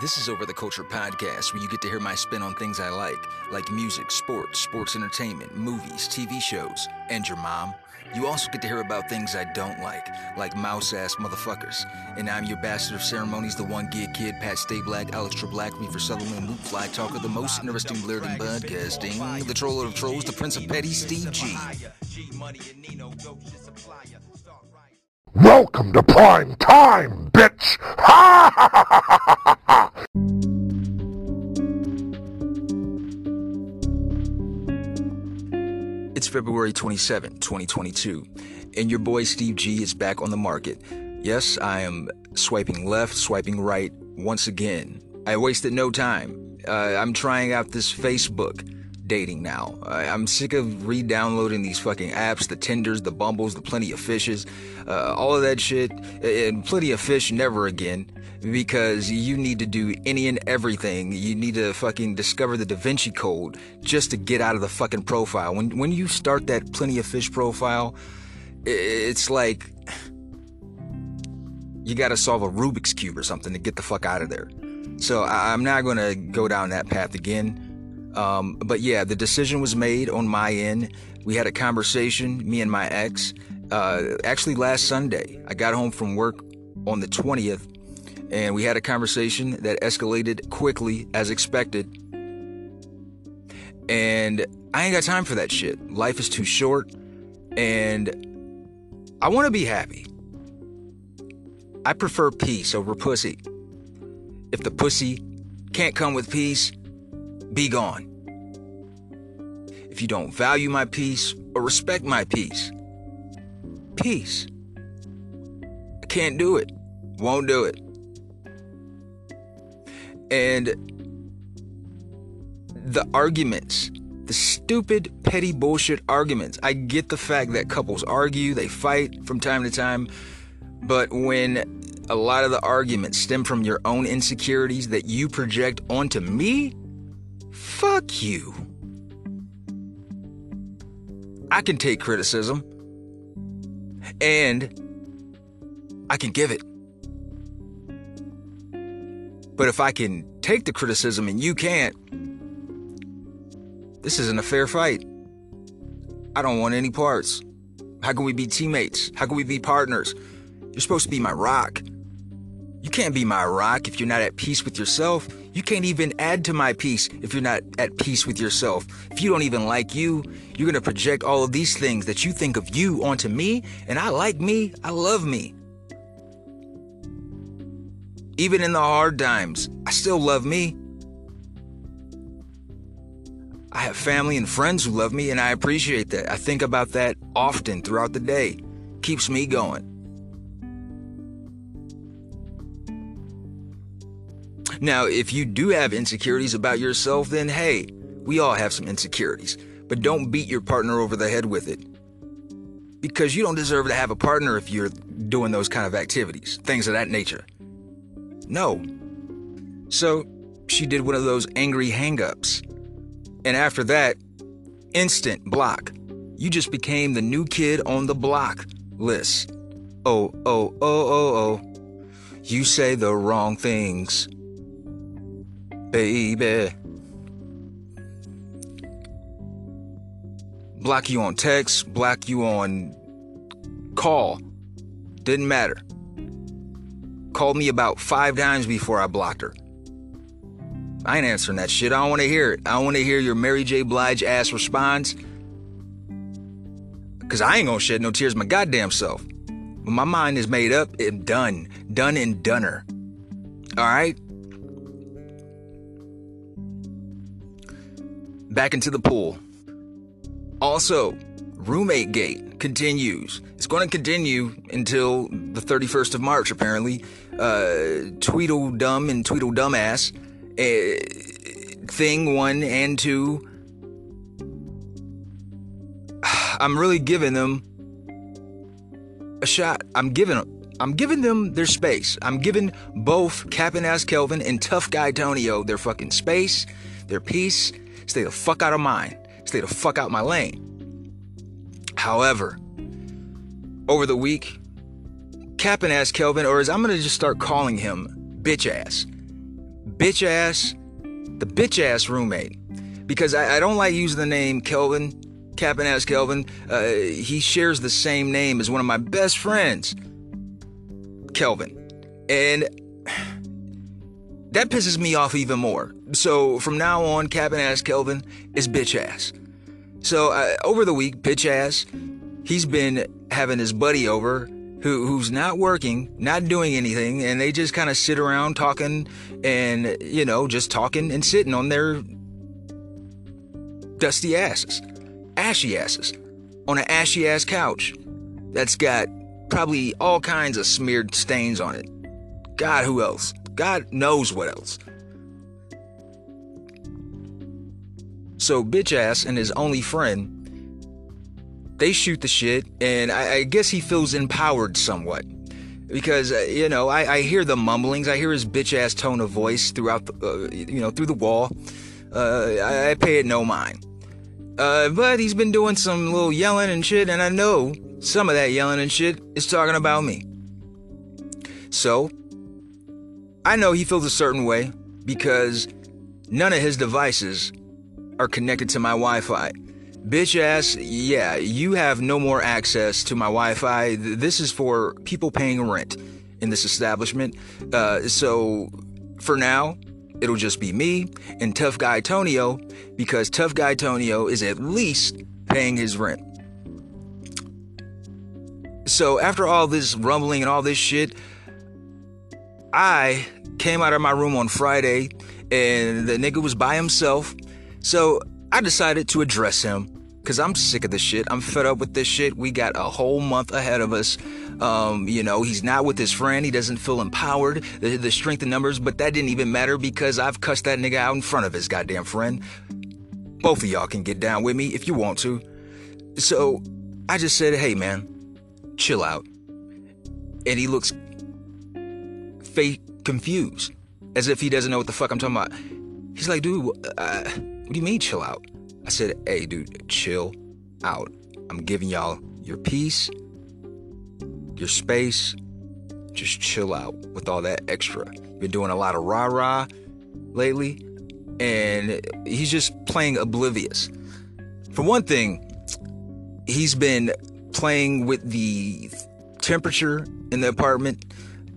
This is Over the Culture podcast, where you get to hear my spin on things I like, like music, sports, sports entertainment, movies, TV shows, and your mom. You also get to hear about things I don't like, like mouse ass motherfuckers. And I'm your bastard of ceremonies, the one gig kid, Pat Stay Black, Alex Black, Reefer Sutherland, Luke Fly Talker, the most interesting blurred in podcasting, the troller of trolls, the prince of petty, Steve G. Welcome to prime time, bitch! Ha ha ha ha ha ha! It's February 27, 2022, and your boy Steve G is back on the market. Yes, I am swiping left, swiping right once again. I wasted no time. Uh, I'm trying out this Facebook dating now. I, I'm sick of re-downloading these fucking apps, the Tinders, the Bumbles, the Plenty of Fishes, uh, all of that shit, and Plenty of Fish never again. Because you need to do any and everything. You need to fucking discover the Da Vinci Code just to get out of the fucking profile. When when you start that Plenty of Fish profile, it's like you got to solve a Rubik's cube or something to get the fuck out of there. So I'm not gonna go down that path again. Um, but yeah, the decision was made on my end. We had a conversation, me and my ex, uh, actually last Sunday. I got home from work on the 20th, and we had a conversation that escalated quickly as expected. And I ain't got time for that shit. Life is too short, and I want to be happy. I prefer peace over pussy. If the pussy can't come with peace, be gone. If you don't value my peace or respect my peace, peace. I can't do it. Won't do it. And the arguments, the stupid, petty bullshit arguments. I get the fact that couples argue, they fight from time to time, but when a lot of the arguments stem from your own insecurities that you project onto me, fuck you. I can take criticism and I can give it. But if I can take the criticism and you can't, this isn't a fair fight. I don't want any parts. How can we be teammates? How can we be partners? You're supposed to be my rock. You can't be my rock if you're not at peace with yourself. You can't even add to my peace if you're not at peace with yourself. If you don't even like you, you're gonna project all of these things that you think of you onto me, and I like me, I love me. Even in the hard times, I still love me. I have family and friends who love me, and I appreciate that. I think about that often throughout the day. Keeps me going. Now, if you do have insecurities about yourself, then hey, we all have some insecurities. But don't beat your partner over the head with it. Because you don't deserve to have a partner if you're doing those kind of activities, things of that nature. No. So, she did one of those angry hang-ups. And after that, instant block. You just became the new kid on the block list. Oh, oh, oh, oh, oh. You say the wrong things baby. Block you on text, block you on call. Didn't matter. Called me about five times before I blocked her. I ain't answering that shit. I don't want to hear it. I don't want to hear your Mary J. Blige ass response. Cause I ain't gonna shed no tears my goddamn self. When my mind is made up, and done. Done and doneer. Alright? back into the pool. Also, roommate gate continues. It's going to continue until the 31st of March, apparently. Uh, Tweedledum and Tweedledumbass. Uh, thing one and two. I'm really giving them a shot. I'm giving them. I'm giving them their space. I'm giving both Captain Ass Kelvin and Tough Guy Tonio their fucking space, their peace, Stay the fuck out of mine. Stay the fuck out my lane. However, over the week, Captain ass Kelvin, or as I'm gonna just start calling him, bitch ass. bitch ass, the bitch ass roommate. Because I, I don't like using the name Kelvin, Captain Ass Kelvin. Uh, he shares the same name as one of my best friends, Kelvin. And that pisses me off even more. So from now on, Captain Ass Kelvin is bitch ass. So uh, over the week, bitch ass, he's been having his buddy over who who's not working, not doing anything, and they just kind of sit around talking and you know just talking and sitting on their dusty asses, ashy asses, on an ashy ass couch that's got probably all kinds of smeared stains on it. God, who else? God knows what else. So, bitch ass and his only friend, they shoot the shit, and I, I guess he feels empowered somewhat. Because, uh, you know, I, I, hear the mumblings, I hear his bitch ass tone of voice throughout the, uh, you know, through the wall. Uh, I, I, pay it no mind. Uh, but he's been doing some little yelling and shit, and I know some of that yelling and shit is talking about me. So, I know he feels a certain way because none of his devices are connected to my Wi Fi. Bitch ass, yeah, you have no more access to my Wi Fi. This is for people paying rent in this establishment. Uh, so for now, it'll just be me and Tough Guy Tonio because Tough Guy Tonio is at least paying his rent. So after all this rumbling and all this shit, I came out of my room on Friday and the nigga was by himself. So I decided to address him because I'm sick of this shit. I'm fed up with this shit. We got a whole month ahead of us. Um, you know, he's not with his friend. He doesn't feel empowered. The, the strength in numbers, but that didn't even matter because I've cussed that nigga out in front of his goddamn friend. Both of y'all can get down with me if you want to. So I just said, hey man, chill out. And he looks fake confused, as if he doesn't know what the fuck I'm talking about. He's like, dude, uh, what do you mean chill out? I said, hey, dude, chill out. I'm giving y'all your peace, your space. Just chill out with all that extra. Been doing a lot of rah rah lately, and he's just playing oblivious. For one thing, he's been playing with the temperature in the apartment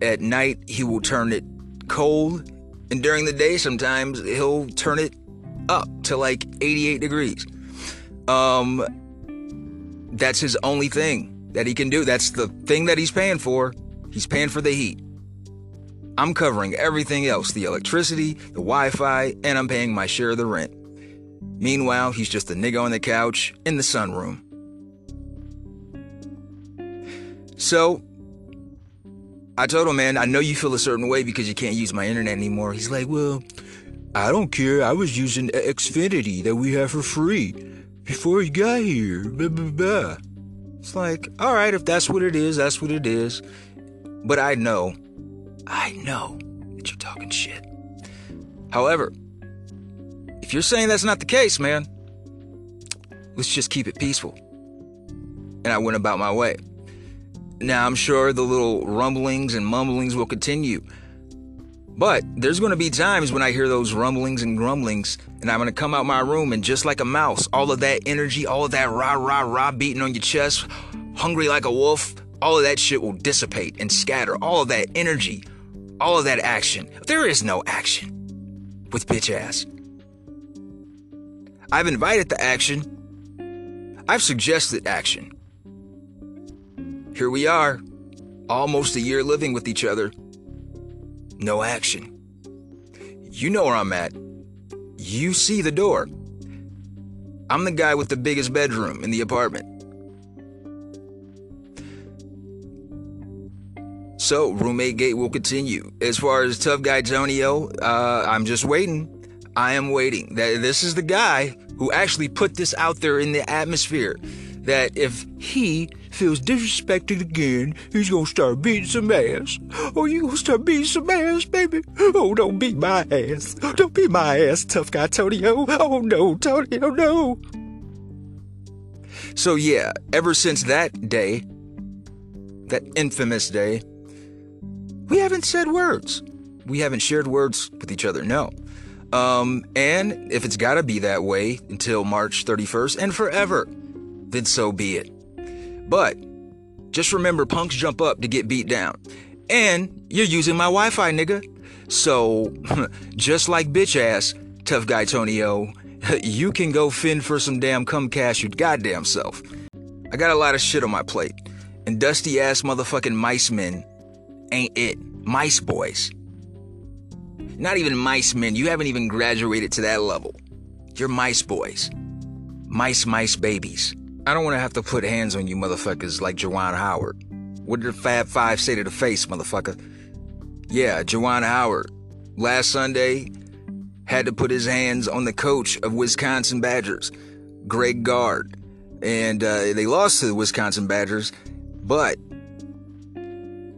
at night he will turn it cold, and during the day sometimes he'll turn it up to like 88 degrees. Um, that's his only thing that he can do. That's the thing that he's paying for. He's paying for the heat. I'm covering everything else the electricity, the Wi Fi, and I'm paying my share of the rent. Meanwhile, he's just a nigga on the couch in the sunroom. So, I told him, man, I know you feel a certain way because you can't use my internet anymore. He's like, well, I don't care. I was using Xfinity that we have for free before you got here. Blah, blah, blah. It's like, all right, if that's what it is, that's what it is. But I know, I know that you're talking shit. However, if you're saying that's not the case, man, let's just keep it peaceful. And I went about my way. Now, I'm sure the little rumblings and mumblings will continue. But there's going to be times when I hear those rumblings and grumblings, and I'm going to come out my room, and just like a mouse, all of that energy, all of that rah, rah, rah beating on your chest, hungry like a wolf, all of that shit will dissipate and scatter. All of that energy, all of that action. There is no action with bitch ass. I've invited the action, I've suggested action. Here we are, almost a year living with each other. No action. You know where I'm at. You see the door. I'm the guy with the biggest bedroom in the apartment. So, roommate gate will continue. As far as tough guy Tonio, uh, I'm just waiting. I am waiting. This is the guy who actually put this out there in the atmosphere that if he feels disrespected again, he's gonna start beating some ass. Oh, you gonna start beating some ass, baby? Oh, don't beat my ass. Don't beat my ass, tough guy Tonio. Oh no, Tonio, no. So yeah, ever since that day, that infamous day, we haven't said words. We haven't shared words with each other, no. Um, and if it's gotta be that way until March 31st and forever, then so be it. But just remember, punks jump up to get beat down. And you're using my Wi Fi, nigga. So, just like bitch ass, tough guy Tony O, you can go fend for some damn cum cash your goddamn self. I got a lot of shit on my plate, and dusty ass motherfucking mice men ain't it. Mice boys. Not even mice men, you haven't even graduated to that level. You're mice boys. Mice, mice babies. I don't want to have to put hands on you motherfuckers like Juwan Howard. What did the Fab Five say to the face, motherfucker? Yeah, Juwan Howard. Last Sunday, had to put his hands on the coach of Wisconsin Badgers, Greg Gard. And uh, they lost to the Wisconsin Badgers. But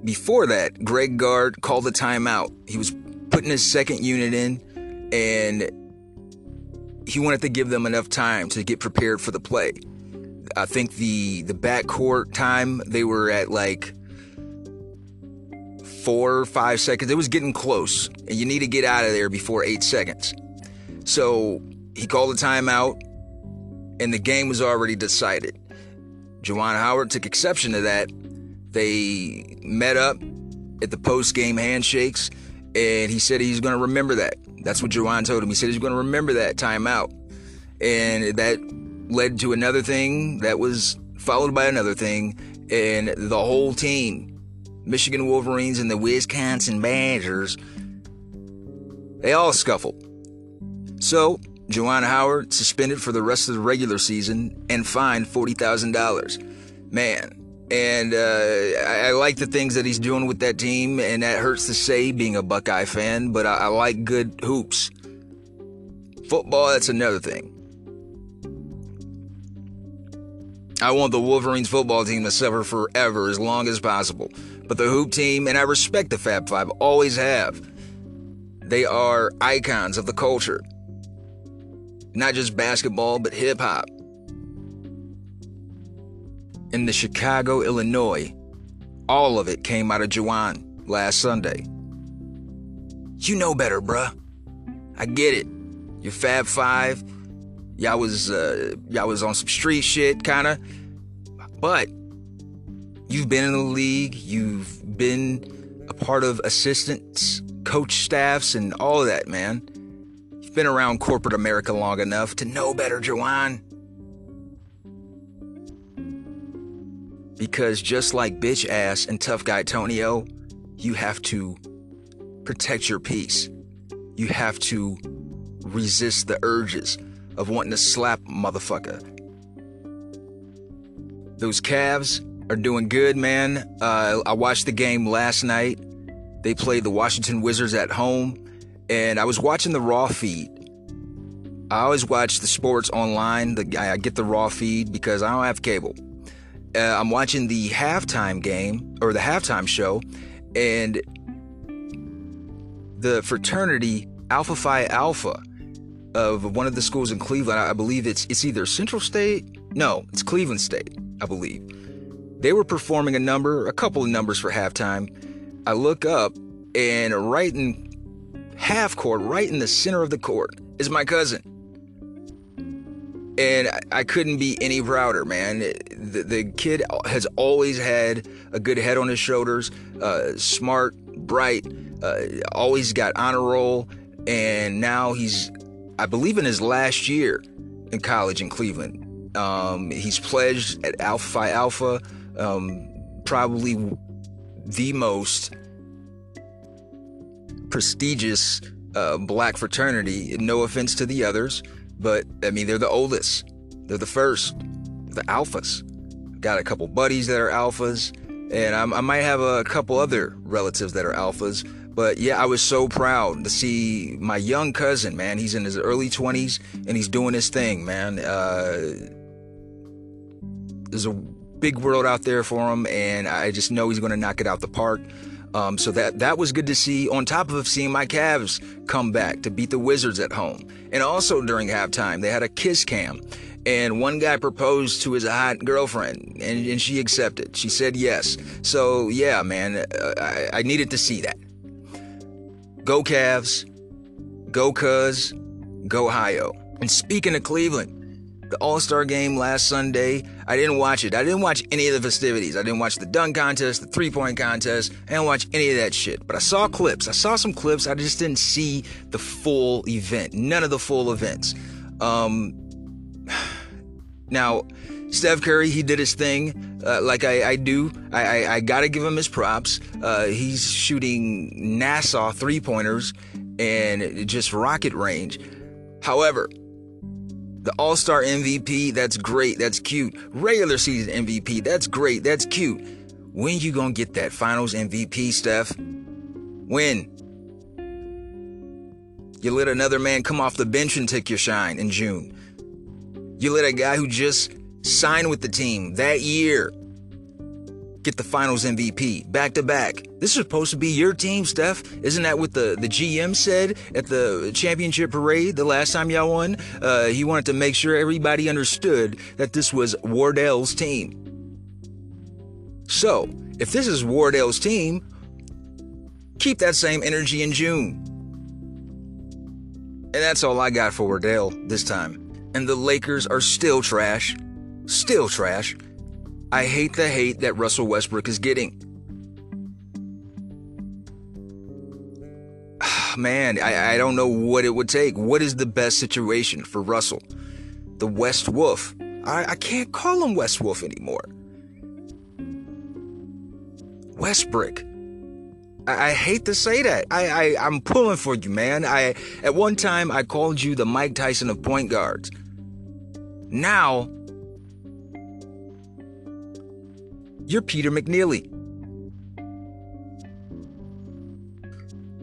before that, Greg Gard called the timeout. He was putting his second unit in, and he wanted to give them enough time to get prepared for the play. I think the the backcourt time they were at like four or five seconds. It was getting close, and you need to get out of there before eight seconds. So he called a timeout, and the game was already decided. Juwan Howard took exception to that. They met up at the post game handshakes, and he said he's going to remember that. That's what Juwan told him. He said he's going to remember that timeout. And that led to another thing that was followed by another thing, and the whole team Michigan Wolverines and the Wisconsin Badgers, they all scuffled. So, Juwan Howard suspended for the rest of the regular season and fined $40,000. Man, and uh, I, I, like the things that he's doing with that team, and that hurts to say being a Buckeye fan, but I, I like good hoops. Football, that's another thing. I want the Wolverines football team to suffer forever as long as possible. But the Hoop team, and I respect the Fab Five, always have. They are icons of the culture. Not just basketball, but hip hop. In the Chicago, Illinois, all of it came out of Juwan last Sunday. You know better, bruh. I get it. You're Fab Five, y'all was uh, y'all was on some street shit, kinda. But You've been in the league, you've been a part of assistants, coach staffs, and all of that, man. You've been around corporate America long enough to know better, Juwan. Because just like bitch ass and tough guy Tonio, you have to protect your peace. You have to resist the urges of wanting to slap motherfucker. Those Cavs are doing good, man. Uh, I watched the game last night. They played the Washington Wizards at home, and I was watching the raw feed. I always watch the sports online. The I get the raw feed because I don't have cable. Uh, I'm watching the halftime game or the halftime show, and the fraternity Alpha Phi Alpha of one of the schools in Cleveland. I believe it's it's either Central State. No, it's Cleveland State. I believe they were performing a number, a couple of numbers for halftime. I look up, and right in half court, right in the center of the court, is my cousin. And I couldn't be any prouder, man. The, the kid has always had a good head on his shoulders, uh, smart, bright, uh, always got honor roll, and now he's, I believe, in his last year in college in Cleveland. Um, he's pledged at Alpha Phi Alpha um, probably the most prestigious uh, black fraternity. No offense to the others, but I mean, they're the oldest. They're the first, the alphas. Got a couple buddies that are alphas, and I'm, i might have a couple other relatives that are alphas. But yeah, I was so proud to see my young cousin, man. He's in his early 20s and he's doing his thing, man. Uh, there's a big world out there for him, and I just know he's going to knock it out the park. Um, so that that was good to see. On top of seeing my Cavs come back to beat the Wizards at home, and also during halftime they had a kiss cam, and one guy proposed to his hot girlfriend, and, and she accepted. She said yes. So yeah, man, uh, I, I needed to see that. Go Cavs, go Cuz, go Ohio. And speaking of Cleveland, the All Star game last Sunday, I didn't watch it. I didn't watch any of the festivities. I didn't watch the dunk contest, the three point contest. I didn't watch any of that shit. But I saw clips. I saw some clips. I just didn't see the full event. None of the full events. Um, now, Steph Curry, he did his thing uh, like I, I do. I, I, I, gotta give him his props. Uh, he's shooting NASA three pointers and just rocket range. However, the All Star MVP, that's great, that's cute. Regular season MVP, that's great, that's cute. When you gonna get that Finals MVP, Steph? When? You let another man come off the bench and take your shine in June. You let a guy who just signed with the team that year get the finals MVP back to back. This is supposed to be your team, Steph. Isn't that what the, the GM said at the championship parade the last time y'all won? Uh, he wanted to make sure everybody understood that this was Wardell's team. So, if this is Wardell's team, keep that same energy in June. And that's all I got for Wardell this time. And the Lakers are still trash. Still trash. I hate the hate that Russell Westbrook is getting. Man, I, I don't know what it would take. What is the best situation for Russell? The West Wolf. I, I can't call him West Wolf anymore. Westbrook. I, I hate to say that. I, I I'm pulling for you, man. I at one time I called you the Mike Tyson of point guards. Now You're Peter McNeely.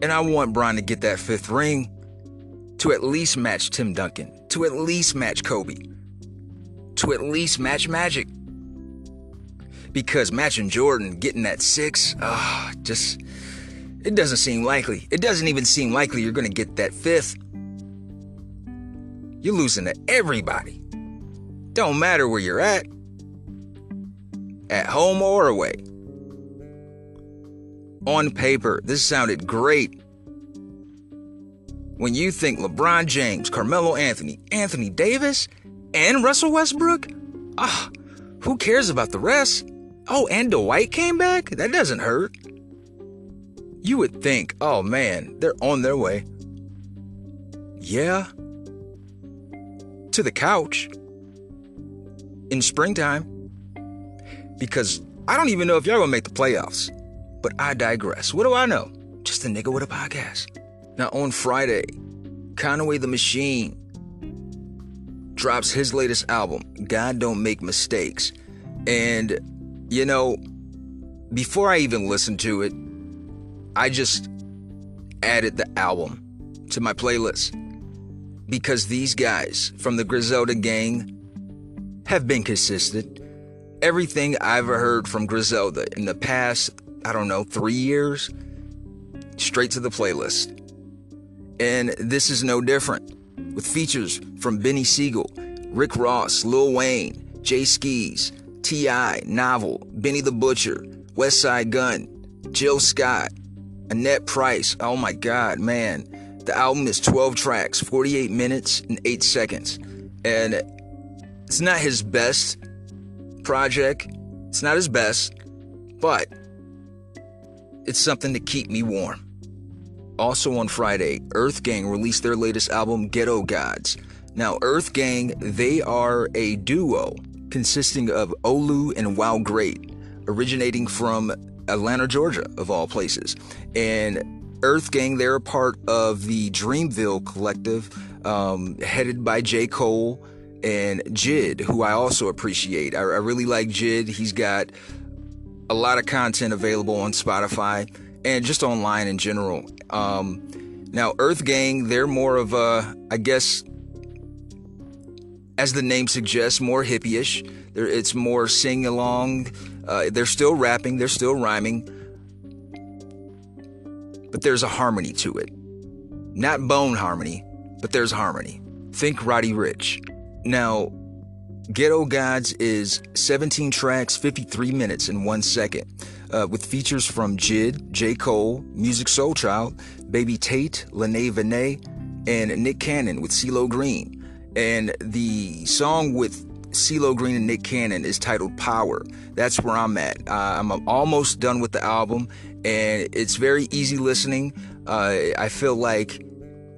And I want Bron to get that fifth ring to at least match Tim Duncan, to at least match Kobe, to at least match Magic. Because matching Jordan, getting that six, ah, just, it doesn't seem likely. It doesn't even seem likely you're going to get that fifth. You're losing to everybody. Don't matter where you're at at home or away. On paper, this sounded great. When you think LeBron James, Carmelo Anthony, Anthony Davis, and Russell Westbrook, ah, who cares about the rest? Oh, and Dwight came back? That doesn't hurt. You would think, oh man, they're on their way. Yeah. To the couch. In springtime because I don't even know if y'all gonna make the playoffs. But I digress. What do I know? Just a nigga with a podcast. Now, on Friday, Conway the Machine drops his latest album, God Don't Make Mistakes. And, you know, before I even listened to it, I just added the album to my playlist because these guys from the Griselda gang have been consistent everything I've heard from Griselda in the past, I don't know, three years, straight to the playlist. And this is no different, with features from Beanie Sigel, Rick Ross, Lil Wayne, Jae Skeese, T.I., Novel, Benny the Butcher, Westside Gunn, Jill Scott, Annette Price. Oh my God, man. The album is 12 tracks, 48 minutes, and 8 seconds. And it's not his best, project. It's not his best, but it's something to keep me warm. Also on Friday, Earth Gang released their latest album, Ghetto Gods. Now, Earth Gang, they are a duo consisting of Olu and WowGr8, originating from Atlanta, Georgia, of all places. And Earth Gang, they're a part of the Dreamville collective, um, headed by J. Cole and Jid, who I also appreciate. I, I really like Jid. He's got a lot of content available on Spotify and just online in general. Um, now, Earth Gang, they're more of a, I guess, as the name suggests, more hippie-ish. It's more sing along. Uh, they're still rapping. They're still rhyming. But there's a harmony to it. Not bone harmony, but there's harmony. Think Roddy Ricch. Now, Ghetto Gods is 17 tracks, 53 minutes, and one second. uh, with features from Jid, J. Cole, Musiq Soulchild, Baby Tate, Lene Vinay, and Nick Cannon with CeeLo Green. And the song with CeeLo Green and Nick Cannon is titled Power. That's where I'm at. Uh, I'm almost done with the album, and it's very easy listening. Uh, I feel like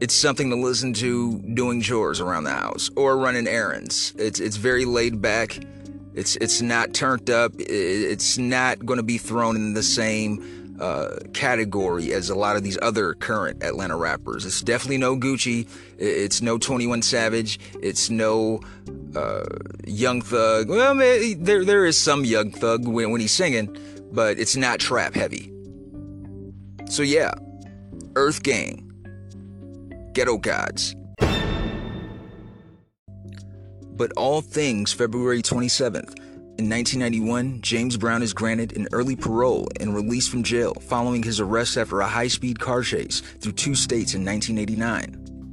it's something to listen to doing chores around the house or running errands. It's it's very laid back. It's it's not turned up. It's not going to be thrown in the same uh, category as a lot of these other current Atlanta rappers. It's definitely no Gucci. It's no 21 Savage. It's no uh, Young Thug. Well, there there is some Young Thug when, when he's singing, but it's not trap heavy. So yeah, Earth Gang. Ghetto Gods. But all things February 27th. In 1991, James Brown is granted an early parole and released from jail following his arrest after a high speed car chase through two states in 1989.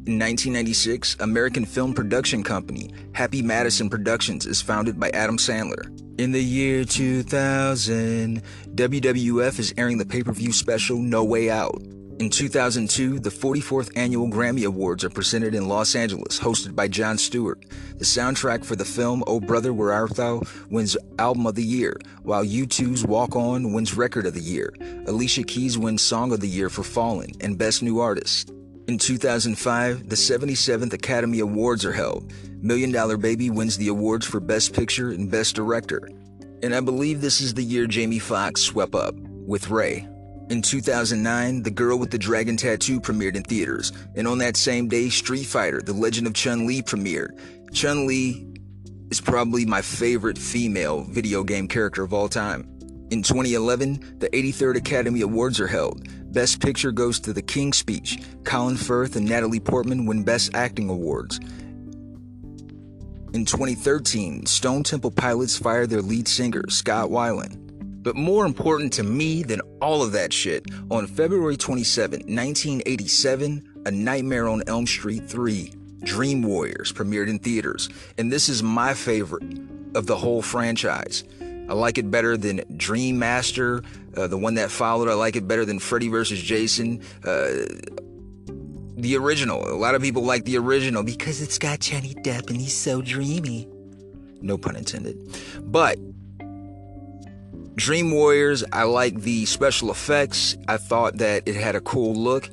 In 1996, American film production company Happy Madison Productions is founded by Adam Sandler. In the year 2000, WWF is airing the pay per view special No Way Out. In 2002, the 44th annual Grammy Awards are presented in Los Angeles, hosted by Jon Stewart. The soundtrack for the film Oh Brother Where Art Thou wins Album of the Year, while U2's Walk On wins Record of the Year. Alicia Keys wins Song of the Year for Fallen and Best New Artist. In 2005, the 77th Academy Awards are held. Million Dollar Baby wins the awards for Best Picture and Best Director. And I believe this is the year Jamie Foxx swept up with Ray. In 2009, The Girl with the Dragon Tattoo premiered in theaters, and on that same day, Street Fighter The Legend of Chun Li premiered. Chun Li is probably my favorite female video game character of all time. In 2011, the 83rd Academy Awards are held. Best Picture goes to The King's Speech. Colin Firth and Natalie Portman win Best Acting Awards. In 2013, Stone Temple Pilots fire their lead singer, Scott Weiland. But more important to me than all of that shit, on February 27, 1987, A Nightmare on Elm Street 3, Dream Warriors premiered in theaters. And this is my favorite of the whole franchise. I like it better than Dream Master, uh, the one that followed. I like it better than Freddy vs. Jason. Uh, the original. A lot of people like the original because it's got Johnny Depp and he's so dreamy. No pun intended. But Dream Warriors, I like the special effects. I thought that it had a cool look.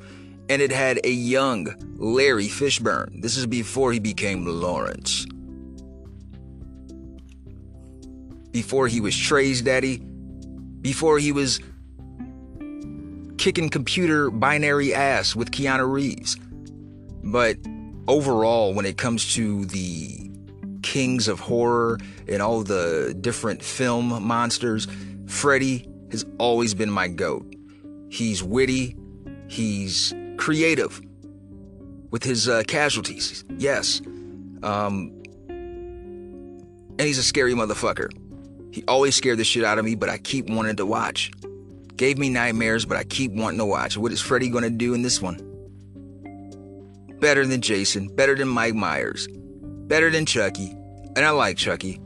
And it had a young Larry Fishburne. This is before he became Lawrence. Before he was Tre's daddy. Before he was kicking computer binary ass with Keanu Reeves. But overall, when it comes to the kings of horror and all the different film monsters, Freddy has always been my goat. He's witty, he's creative with his uh, casualties, yes. Um, and he's a scary motherfucker. He always scared the shit out of me, but I keep wanting to watch. Gave me nightmares, but I keep wanting to watch. What is Freddy gonna do in this one? Better than Jason, better than Mike Myers, better than Chucky, and I like Chucky.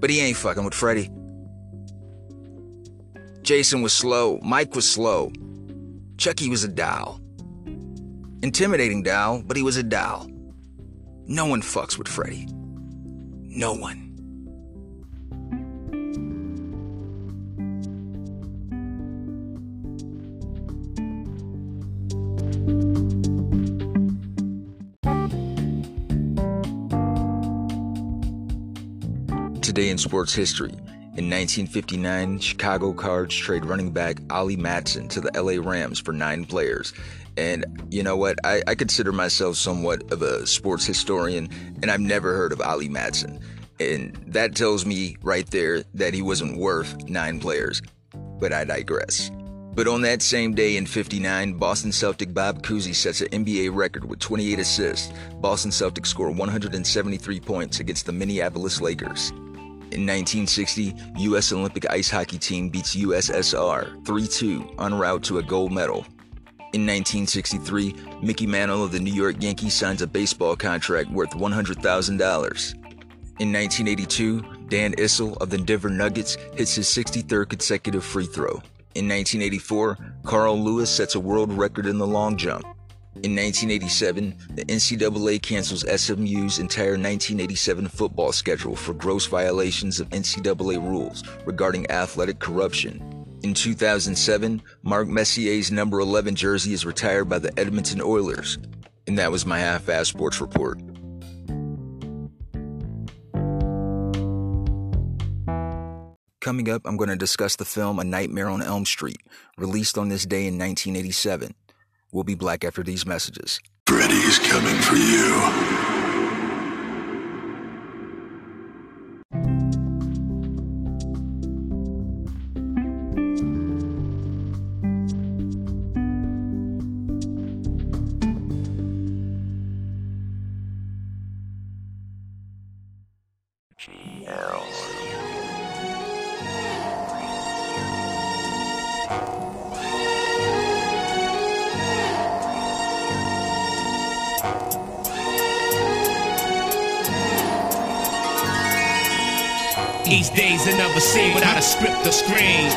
But he ain't fucking with Freddy. Jason was slow. Mike was slow. Chucky was a doll. Intimidating doll, but he was a doll. No one fucks with Freddy. No one. Today in sports history, in 1959, Chicago Cards trade running back Ollie Matson to the LA Rams for nine players. And you know what? I, I, consider myself somewhat of a sports historian, and I've never heard of Ollie Matson. And that tells me right there that he wasn't worth nine players. But I digress. But on that same day in 59, Boston Celtic Bob Cousy sets an NBA record with 28 assists. Boston Celtics score 173 points against the Minneapolis Lakers. In 1960, U.S. Olympic ice hockey team beats USSR 3 2 en route to a gold medal. In 1963, Mickey Mantle of the New York Yankees signs a baseball contract worth $100,000. In 1982, Dan Issel of the Denver Nuggets hits his 63rd consecutive free throw. In 1984, Carl Lewis sets a world record in the long jump. In 1987, the NCAA cancels SMU's entire 1987 football schedule for gross violations of NCAA rules regarding athletic corruption. In 2007, Mark Messier's number 11 jersey is retired by the Edmonton Oilers. And that was my half ass sports report. Coming up, I'm going to discuss the film A Nightmare on Elm Street, released on this day in 1987. We'll be back after these messages. Freddy's coming for you. These days are never seen without a script or screen.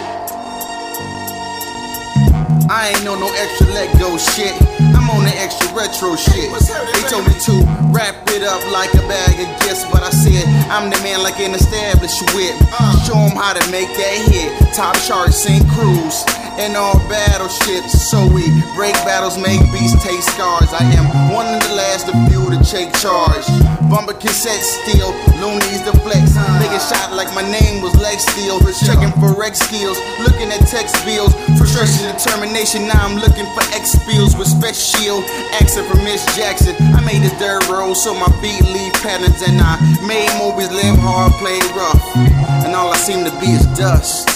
I ain't on no extra let go shit. I'm on the extra retro shit. They told me to wrap it up like a bag of gifts, but I said I'm the man like an established whip. Show 'em how to make that hit. Top chart, sink cruise and all battleships. So we break battles, make beats, take scars. I am one of the last of few to take charge. Bumper cassette steel, loonies the flex. Nigga shot like my name was Lex Steel. Checking for Rex skills, looking at text bills. Frustration, determination, now I'm looking for X bills with special shield. Accent from Miss Jackson. I made this dirt road so my feet leave patterns. And I made movies, live hard, play rough. And all I seem to be is dust.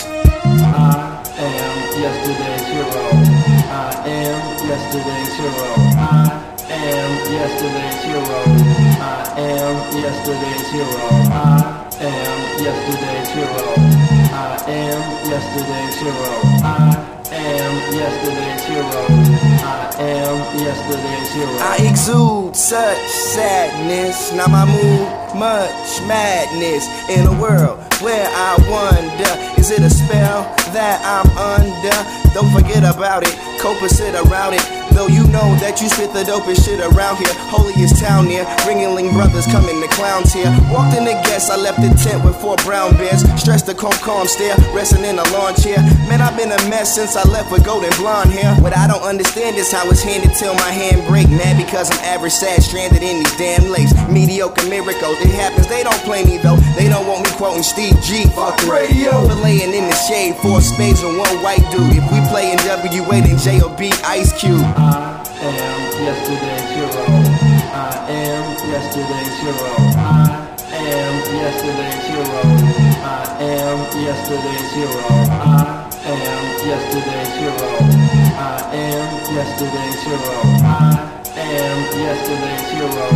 Yesterday's hero. I am yesterday's hero. I am yesterday's hero. I am yesterday's hero. I am yesterday's hero. I am yesterday's hero. I am yesterday's hero. I exude such sadness. Now my mood, much madness in a world where I wonder is it a spell that I'm under? Don't forget about it, sit around it. Though you know that you spit the dopest shit around here. Holiest town near, ringling brothers coming the clowns here. Walked in the guest, I left the tent with four brown bears. Stressed the calm, calm stare, resting in a lawn chair. Man, I've been a mess since I left with golden blonde hair. What I don't understand is how it's handed till my hand break. Mad because I'm average, sad, stranded in these damn lakes. Mediocre miracles, it happens, they don't play me though. They don't want me quoting Steve G. Fuck radio. But laying in the shade, four spades and one white dude. If we play in WA, then J.O.B. Ice Cube. Am yesterday's hero. I am yesterday's hero. I am yesterday's hero. I am yesterday's hero. I am yesterday's hero. I am yesterday's hero. I am yesterday's hero.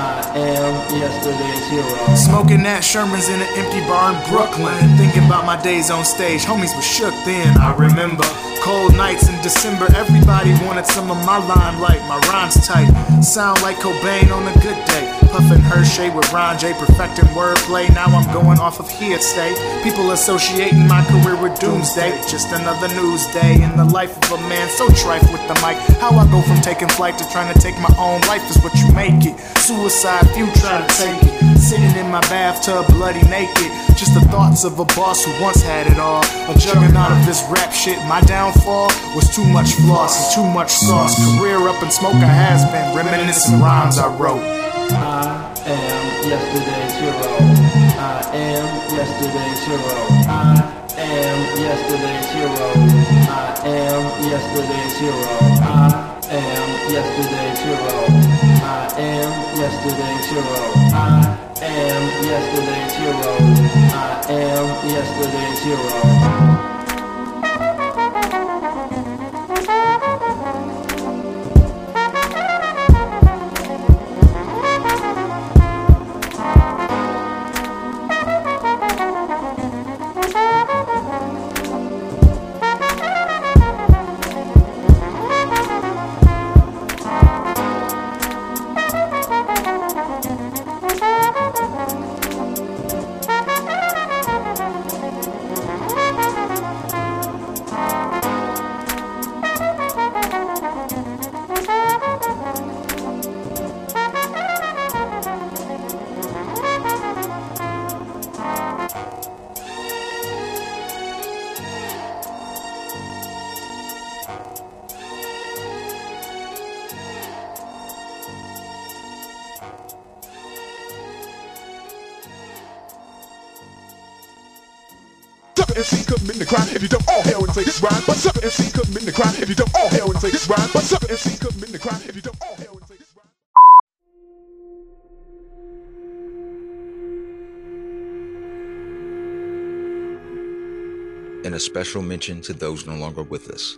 I am yesterday's hero. Smoking that Sherman's in an empty bar in Brooklyn. Thinking about my days on stage, homies were shook then. I remember cold nights in December. Everybody wanted some of my limelight. My rhymes tight, sound like Cobain on a good day. Puffin Hershey with Ron J, perfecting wordplay. Now I'm going off of hearsay. People associating my career with doomsday. Just another news day in the life of a man so trife with the mic. How I go from taking flight to trying to take my own life is what you make it. Suicide, few try to take it. Sitting in my bathtub, bloody naked. Just the thoughts of a boss who once had it all. A juggernaut of this rap shit. My downfall was too much floss and too much sauce. Career up in smoke, I has been reminiscing rhymes I wrote. I am yesterday's hero. I am yesterday's hero. I am yesterday's hero. I am yesterday's hero. I am yesterday's hero. I am yesterday's hero. I am yesterday's hero. I am yesterday's hero. If you don't, all hell and take this rhyme. What's up, MC committing the crime? If you don't, all hell and take this rhyme. What's up, MC committing the crime? If you don't, all hell and take this rhyme. And a special mention to those no longer with us.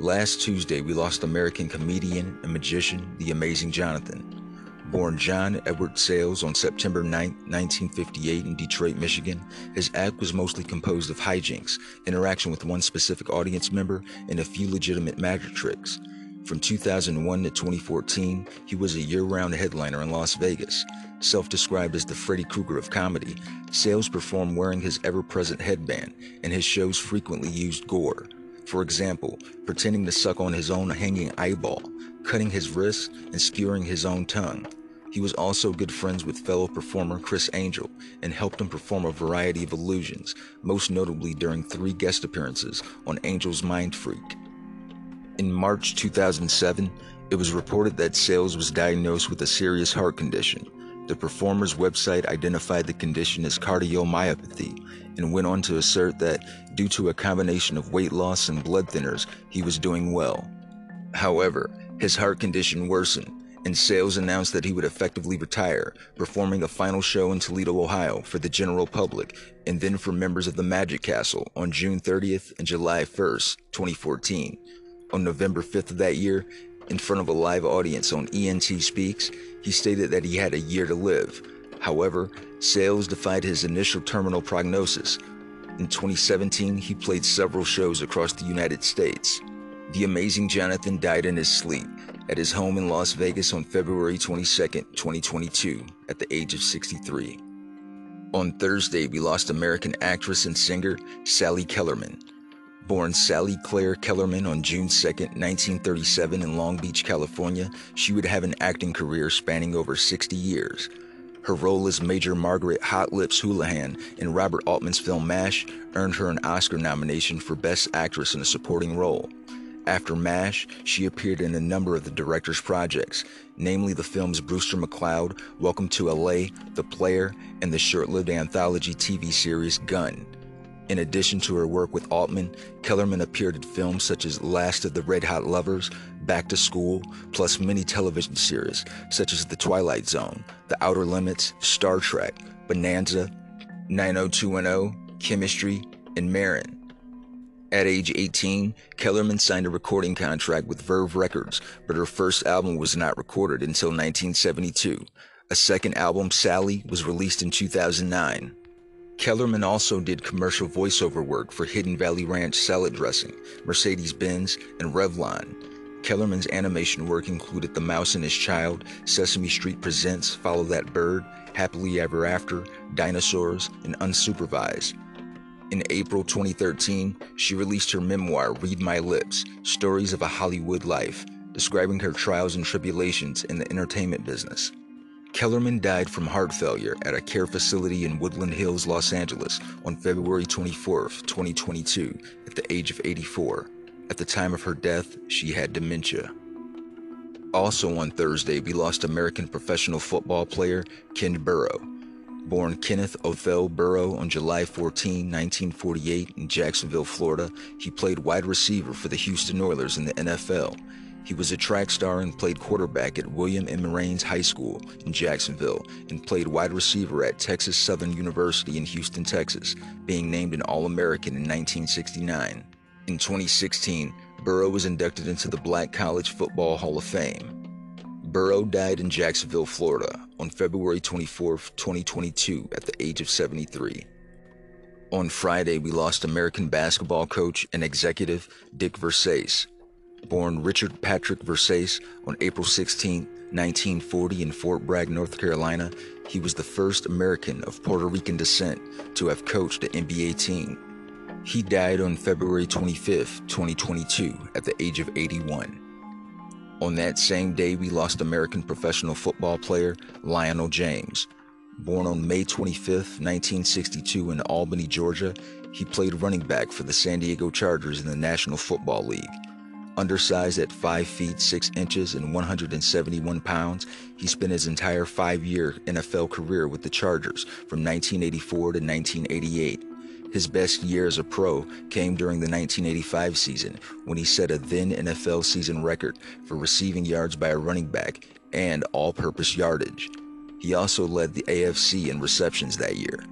Last Tuesday, we lost American comedian and magician, the amazing Johnathan. Born John Edward Szeles on September 9, 1958, in Detroit, Michigan, his act was mostly composed of hijinks, interaction with one specific audience member, and a few legitimate magic tricks. From 2001 to 2014, he was a year round headliner in Las Vegas. Self described as the Freddy Krueger of comedy, Szeles performed wearing his ever present headband, and his shows frequently used gore. For example, pretending to suck on his own hanging eyeball, cutting his wrists, and skewering his own tongue. He was also good friends with fellow performer Criss Angel and helped him perform a variety of illusions, most notably during three guest appearances on Angel's Mindfreak. In March 2007, it was reported that Szeles was diagnosed with a serious heart condition. The performer's website identified the condition as cardiomyopathy and went on to assert that due to a combination of weight loss and blood thinners, he was doing well. However, his heart condition worsened and Szeles announced that he would effectively retire, performing a final show in Toledo, Ohio for the general public and then for members of the Magic Castle on June 30th and July 1st, 2014. On November 5th of that year, in front of a live audience on ENT Speaks, he stated that he had a year to live. However, Szeles defied his initial terminal prognosis. In 2017, he played several shows across the United States. The amazing Johnathan died in his sleep at his home in Las Vegas on February 22, 2022, at the age of 63. On Thursday, we lost American actress and singer Sally Kellerman. Born Sally Claire Kellerman on June 2, 1937, in Long Beach, California, she would have an acting career spanning over 60 years. Her role as Major Margaret Hot Lips Houlihan in Robert Altman's film MASH earned her an Oscar nomination for Best Actress in a Supporting Role. After MASH, she appeared in a number of the director's projects, namely the films Brewster McCloud, Welcome to LA, The Player, and the short lived anthology TV series Gun. In addition to her work with Altman, Kellerman appeared in films such as Last of the Red Hot Lovers, Back to School, plus many television series such as The Twilight Zone, The Outer Limits, Star Trek, Bonanza, 90210, Chemistry, and Maron. At age 18, Kellerman signed a recording contract with Verve Records, but her first album was not recorded until 1972. A second album, Sally, was released in 2009. Kellerman also did commercial voiceover work for Hidden Valley Ranch salad dressing, Mercedes Benz, and Revlon. Kellerman's animation work included The Mouse and His Child, Sesame Street Presents Follow That Bird, Happily Ever After, Dinosaurs, and Unsupervised. In April 2013, she released her memoir, Read My Lips Stories of a Hollywood Life, describing her trials and tribulations in the entertainment business. Kellerman died from heart failure at a care facility in Woodland Hills, Los Angeles on February 24, 2022, at the age of 84. At the time of her death, she had dementia. Also on Thursday, we lost American professional football player Ken Burrow. Born Kenneth Othell Burrow on July 14, 1948, in Jacksonville, Florida, he played wide receiver for the Houston Oilers in the NFL. He was a track star and played quarterback at William M. Raines High School in Jacksonville and played wide receiver at Texas Southern University in Houston, Texas, being named an All American in 1969. In 2016, Burrow was inducted into the Black College Football Hall of Fame. Burrow died in Jacksonville, Florida on February 24, 2022, at the age of 73. On Friday, we lost American basketball coach and executive Dick Versace. Born Richard Patrick Versace on April 16, 1940, in Fort Bragg, North Carolina, he was the first American of Puerto Rican descent to have coached an NBA team. He died on February 25, 2022, at the age of 81. On that same day, we lost American professional football player Lionel James. Born on May 25, 1962, in Albany, Georgia, he played running back for the San Diego Chargers in the National Football League. Undersized at 5 feet 6 inches and 171 pounds, he spent his entire five year NFL career with the Chargers from 1984 to 1988. His best year as a pro came during the 1985 season when he set a then NFL season record for receiving yards by a running back and all purpose yardage. He also led the AFC in receptions that year.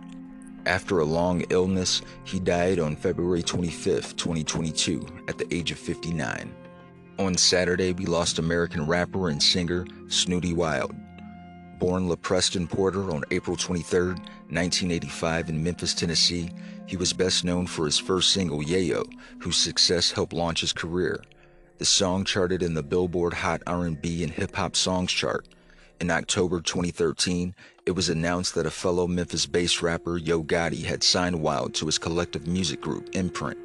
After a long illness, he died on February 25, 2022, at the age of 59. On Saturday, we lost American rapper and singer Snootie Wild. Born LaPreston Porter on April 23, 1985 in Memphis, Tennessee, he was best known for his first single, Yayo, whose success helped launch his career. The song charted in the Billboard Hot R&B and Hip Hop Songs chart. In October 2013, it was announced that a fellow Memphis-based rapper, Yo Gotti, had signed Wild to his collective music group, Imprint.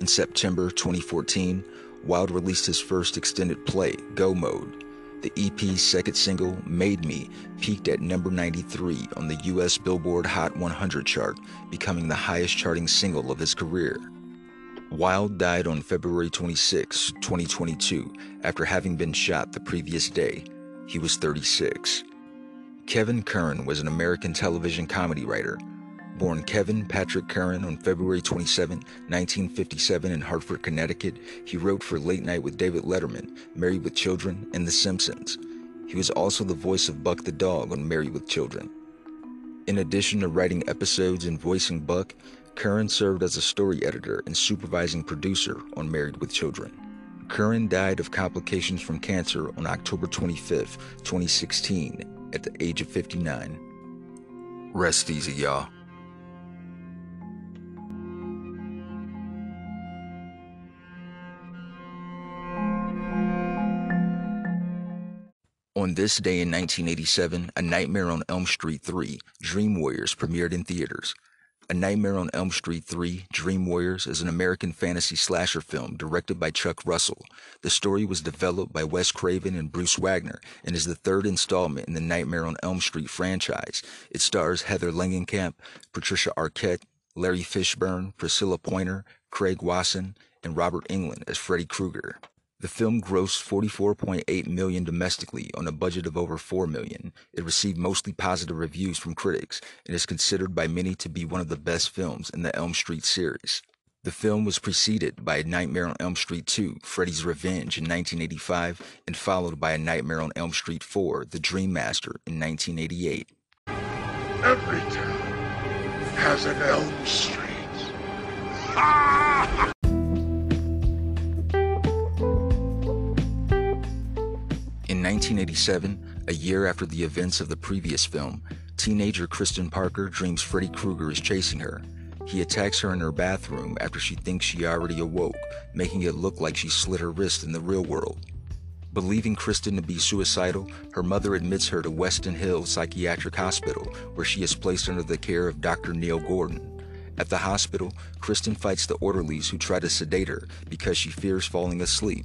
In September 2014, Wild released his first extended play, Go Mode. The EP's second single, Made Me, peaked at number 93 on the US Billboard Hot 100 chart, becoming the highest charting single of his career. Wild died on February 26, 2022, after having been shot the previous day. He was 36. Kevin Curran was an American television comedy writer. Born Kevin Patrick Curran on February 27, 1957, in Hartford, Connecticut, he wrote for Late Night with David Letterman, Married with Children, and The Simpsons. He was also the voice of Buck the dog on Married with Children. In addition to writing episodes and voicing Buck, Curran served as a story editor and supervising producer on Married with Children. Curran died of complications from cancer on October 25, 2016, at the age of 59. Rest easy, y'all. This day in 1987, A Nightmare on Elm Street 3, Dream Warriors premiered in theaters. A Nightmare on Elm Street 3, Dream Warriors is an American fantasy slasher film directed by Chuck Russell. The story was developed by Wes Craven and Bruce Wagner and is the third installment in the Nightmare on Elm Street franchise. It stars Heather Langenkamp, Patricia Arquette, Larry Fishburne, Priscilla Pointer, Craig Wasson, and Robert Englund as Freddy Krueger. The film grossed 44.8 million domestically on a budget of over 4 million. It received mostly positive reviews from critics and is considered by many to be one of the best films in the Elm Street series. The film was preceded by A Nightmare on Elm Street 2, Freddy's Revenge in 1985, and followed by A Nightmare on Elm Street 4, The Dream Master in 1988. Every town has an Elm Street. In ah! 1987, a year after the events of the previous film, teenager Kristen Parker dreams Freddy Krueger is chasing her. He attacks her in her bathroom after she thinks she already awoke, making it look like she slit her wrist in the real world. Believing Kristen to be suicidal, her mother admits her to Weston Hill Psychiatric Hospital, where she is placed under the care of Dr. Neil Gordon. At the hospital, Kristen fights the orderlies who try to sedate her because she fears falling asleep.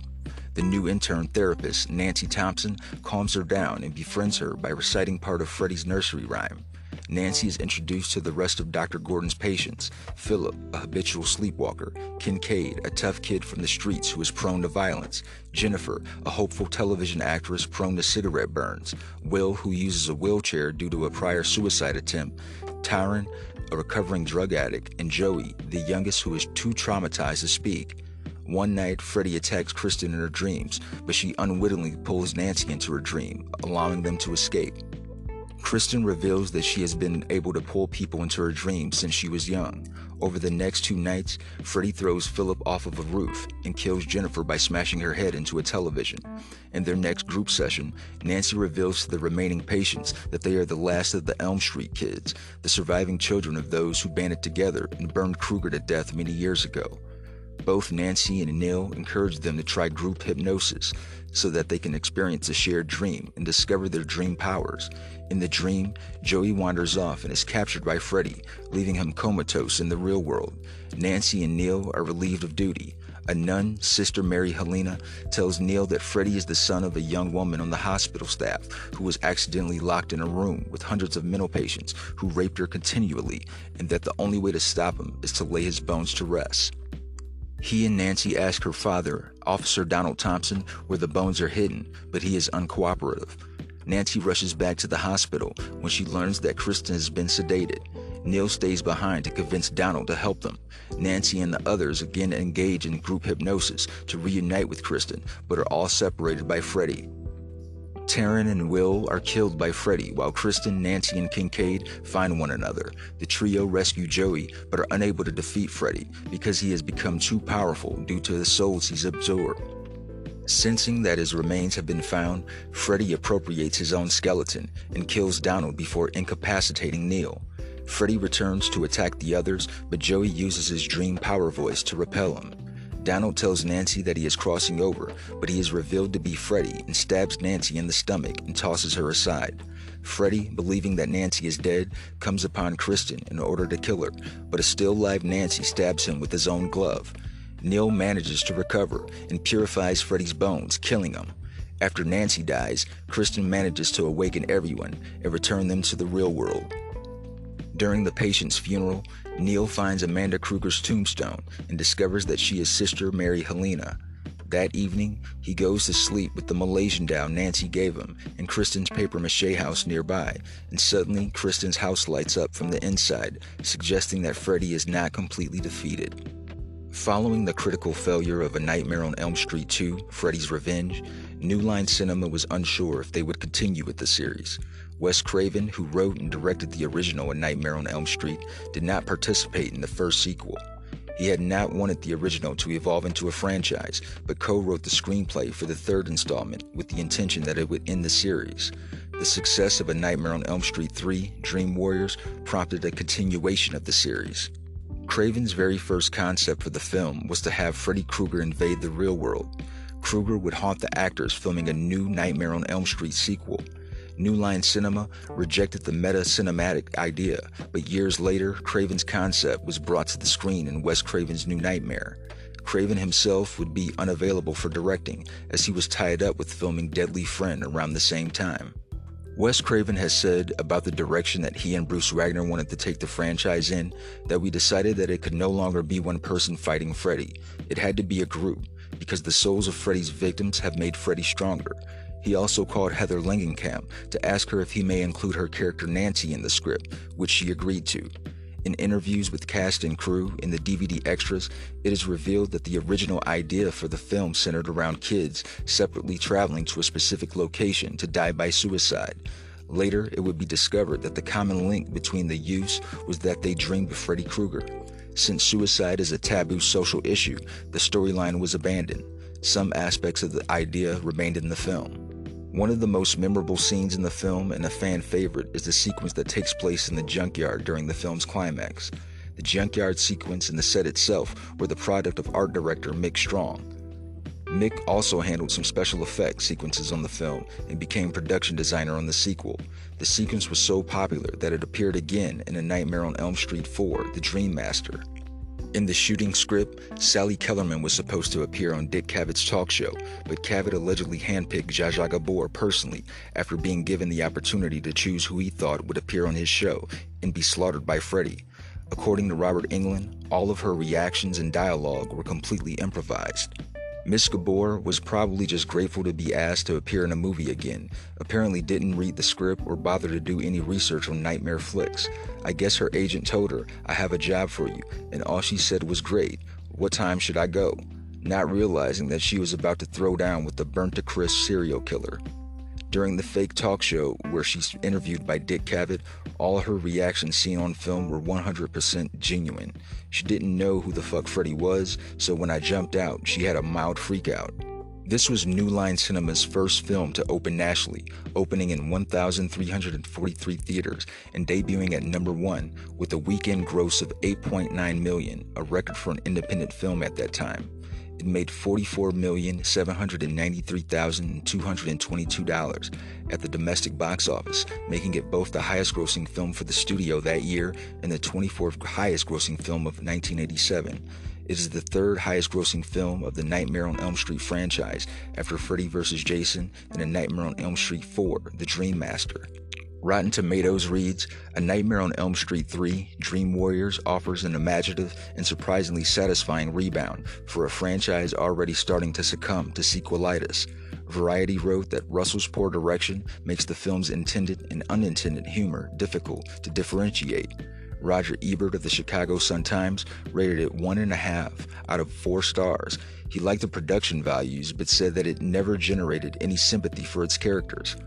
The new intern therapist, Nancy Thompson, calms her down and befriends her by reciting part of Freddy's nursery rhyme. Nancy is introduced to the rest of Dr. Gordon's patients Philip, a habitual sleepwalker, Kincaid, a tough kid from the streets who is prone to violence, Jennifer, a hopeful television actress prone to cigarette burns, Will, who uses a wheelchair due to a prior suicide attempt, Taryn, a recovering drug addict, and Joey, the youngest who is too traumatized to speak. One night, Freddy attacks Kristen in her dreams, but she unwittingly pulls Nancy into her dream, allowing them to escape. Kristen reveals that she has been able to pull people into her dreams since she was young. Over the next two nights, Freddy throws Philip off of a roof and kills Jennifer by smashing her head into a television. In their next group session, Nancy reveals to the remaining patients that they are the last of the Elm Street kids, the surviving children of those who banded together and burned Krueger to death many years ago. Both Nancy and Neil encourage them to try group hypnosis so that they can experience a shared dream and discover their dream powers. In the dream, Joey wanders off and is captured by Freddy, leaving him comatose in the real world. Nancy and Neil are relieved of duty. A nun, Sister Mary Helena, tells Neil that Freddy is the son of a young woman on the hospital staff who was accidentally locked in a room with hundreds of mental patients who raped her continually, and that the only way to stop him is to lay his bones to rest. He and Nancy ask her father, Officer Donald Thompson, where the bones are hidden, but he is uncooperative. Nancy rushes back to the hospital when she learns that Kristen has been sedated. Neil stays behind to convince Donald to help them. Nancy and the others again engage in group hypnosis to reunite with Kristen, but are all separated by Freddy. Taryn and Will are killed by Freddy, while Kristen, Nancy, and Kincaid find one another. The trio rescue Joey, but are unable to defeat Freddy because he has become too powerful due to the souls he's absorbed. Sensing that his remains have been found, Freddy appropriates his own skeleton and kills Donald before incapacitating Neil. Freddy returns to attack the others, but Joey uses his dream power voice to repel him. Donald tells Nancy that he is crossing over, but he is revealed to be Freddy and stabs Nancy in the stomach and tosses her aside. Freddy, believing that Nancy is dead, comes upon Kristen in order to kill her, but a still live Nancy stabs him with his own glove. Neil manages to recover and purifies Freddy's bones, killing him. After Nancy dies, Kristen manages to awaken everyone and return them to the real world. During the patient's funeral, Neil finds Amanda Krueger's tombstone and discovers that she is Sister Mary Helena. That evening, he goes to sleep with the Malaysian doll Nancy gave him in Kristen's paper mache house nearby, and suddenly Kristen's house lights up from the inside, suggesting that Freddy is not completely defeated. Following the critical failure of A Nightmare on Elm Street 2, Freddy's Revenge, New Line Cinema was unsure if they would continue with the series. Wes Craven, who wrote and directed the original A Nightmare on Elm Street, did not participate in the first sequel. He had not wanted the original to evolve into a franchise, but co wrote the screenplay for the third installment with the intention that it would end the series. The success of A Nightmare on Elm Street 3, Dream Warriors, prompted a continuation of the series. Craven's very first concept for the film was to have Freddy Krueger invade the real world. Krueger would haunt the actors filming a new Nightmare on Elm Street sequel. New Line Cinema rejected the meta cinematic idea, but years later, Craven's concept was brought to the screen in Wes Craven's New Nightmare. Craven himself would be unavailable for directing, as he was tied up with filming Deadly Friend around the same time. Wes Craven has said about the direction that he and Bruce Wagner wanted to take the franchise in that we decided that it could no longer be one person fighting Freddy. It had to be a group, because the souls of Freddy's victims have made Freddy stronger. He also called Heather Langenkamp to ask her if he may include her character Nancy in the script, which she agreed to. In interviews with cast and crew in the DVD extras, it is revealed that the original idea for the film centered around kids separately traveling to a specific location to die by suicide. Later, it would be discovered that the common link between the youths was that they dreamed of Freddy Krueger. Since suicide is a taboo social issue, the storyline was abandoned. Some aspects of the idea remained in the film. One of the most memorable scenes in the film and a fan favorite is the sequence that takes place in the junkyard during the film's climax. The junkyard sequence and the set itself were the product of art director Mick Strawn. Mick also handled some special effects sequences on the film and became production designer on the sequel. The sequence was so popular that it appeared again in A Nightmare on Elm Street 4, The Dream Master. In the shooting script, Sally Kellerman was supposed to appear on Dick Cavett's talk show, but Cavett allegedly handpicked Zsa Gabor personally after being given the opportunity to choose who he thought would appear on his show and be slaughtered by Freddy. According to Robert Englund, all of her reactions and dialogue were completely improvised. Miss Gabor was probably just grateful to be asked to appear in a movie again. Apparently, didn't read the script or bother to do any research on nightmare flicks. I guess her agent told her, I have a job for you, and all she said was great. What time should I go? Not realizing that she was about to throw down with the burnt to crisp serial killer. During the fake talk show where she's interviewed by Dick Cavett, all her reactions seen on film were 100% genuine. She didn't know who the fuck Freddy was, so when I jumped out, she had a mild freakout. This was New Line Cinema's first film to open nationally, opening in 1,343 theaters and debuting at number one with a weekend gross of 8.9 million, a record for an independent film at that time. It made $44,793,222 at the domestic box office, making it both the highest grossing film for the studio that year and the 24th highest grossing film of 1987. It is the third highest grossing film of the Nightmare on Elm Street franchise after Freddy vs. Jason and A Nightmare on Elm Street 4, The Dream Master. Rotten Tomatoes reads A Nightmare on Elm Street 3 Dream Warriors offers an imaginative and surprisingly satisfying rebound for a franchise already starting to succumb to sequelitis. Variety wrote that Russell's poor direction makes the film's intended and unintended humor difficult to differentiate. Roger Ebert of the Chicago Sun-Times rated it one and a half out of four stars. He liked the production values, but said that it never generated any sympathy for its characters.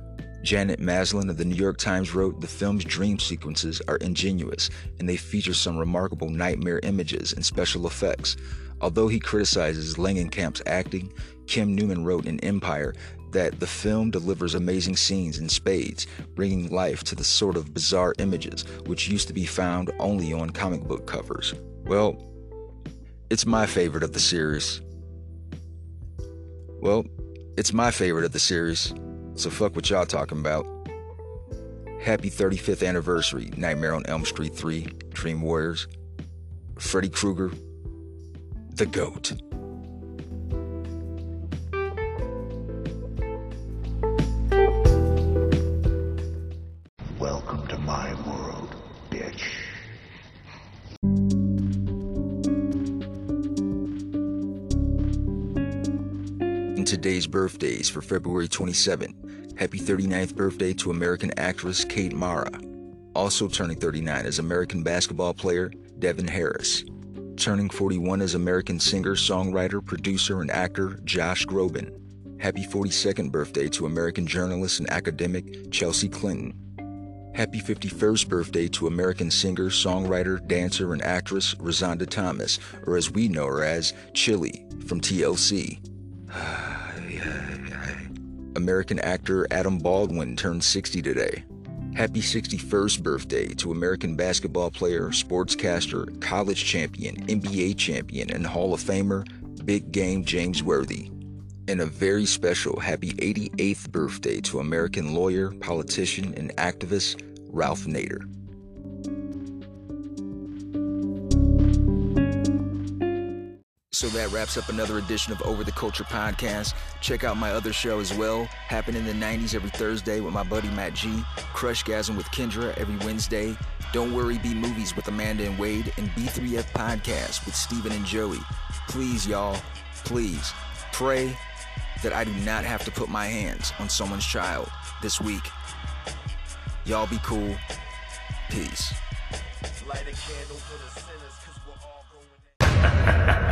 Janet Maslin of the New York Times wrote the film's dream sequences are ingenuous and they feature some remarkable nightmare images and special effects. Although he criticizes Langenkamp's acting, Kim Newman wrote in Empire that the film delivers amazing scenes in spades, bringing life to the sort of bizarre images which used to be found only on comic book covers. Well, it's my favorite of the series. Well, it's my favorite of the series, so fuck what y'all talking about. Happy 35th anniversary, Nightmare on Elm Street 3, Dream Warriors. Freddy Krueger, the GOAT. In today's birthdays for February 27, happy 39th birthday to American actress Kate Mara. Also turning 39 is American basketball player Devin Harris. Turning 41 is American singer, songwriter, producer, and actor Josh Groban. Happy 42nd birthday to American journalist and academic Chelsea Clinton. Happy 51st birthday to American singer, songwriter, dancer, and actress Rozonda Thomas, or as we know her as Chili from TLC. American actor Adam Baldwin turned 60 today. Happy 61st birthday to American basketball player, sportscaster, college champion, NBA champion, and Hall of Famer, Big Game James Worthy. And a very special happy 88th birthday to American lawyer, politician, and activist Ralph Nader. So that wraps up another edition of Over the Culture podcast. Check out my other show as well, Happen in the 90s every Thursday with my buddy Matt G, Crush Gasm with Kendra every Wednesday, Don't Worry Be Movies with Amanda and Wade, and B3F Podcast with Steven and Joey. Please, y'all, please pray that I do not have to put my hands on someone's child this week. Y'all be cool. Peace.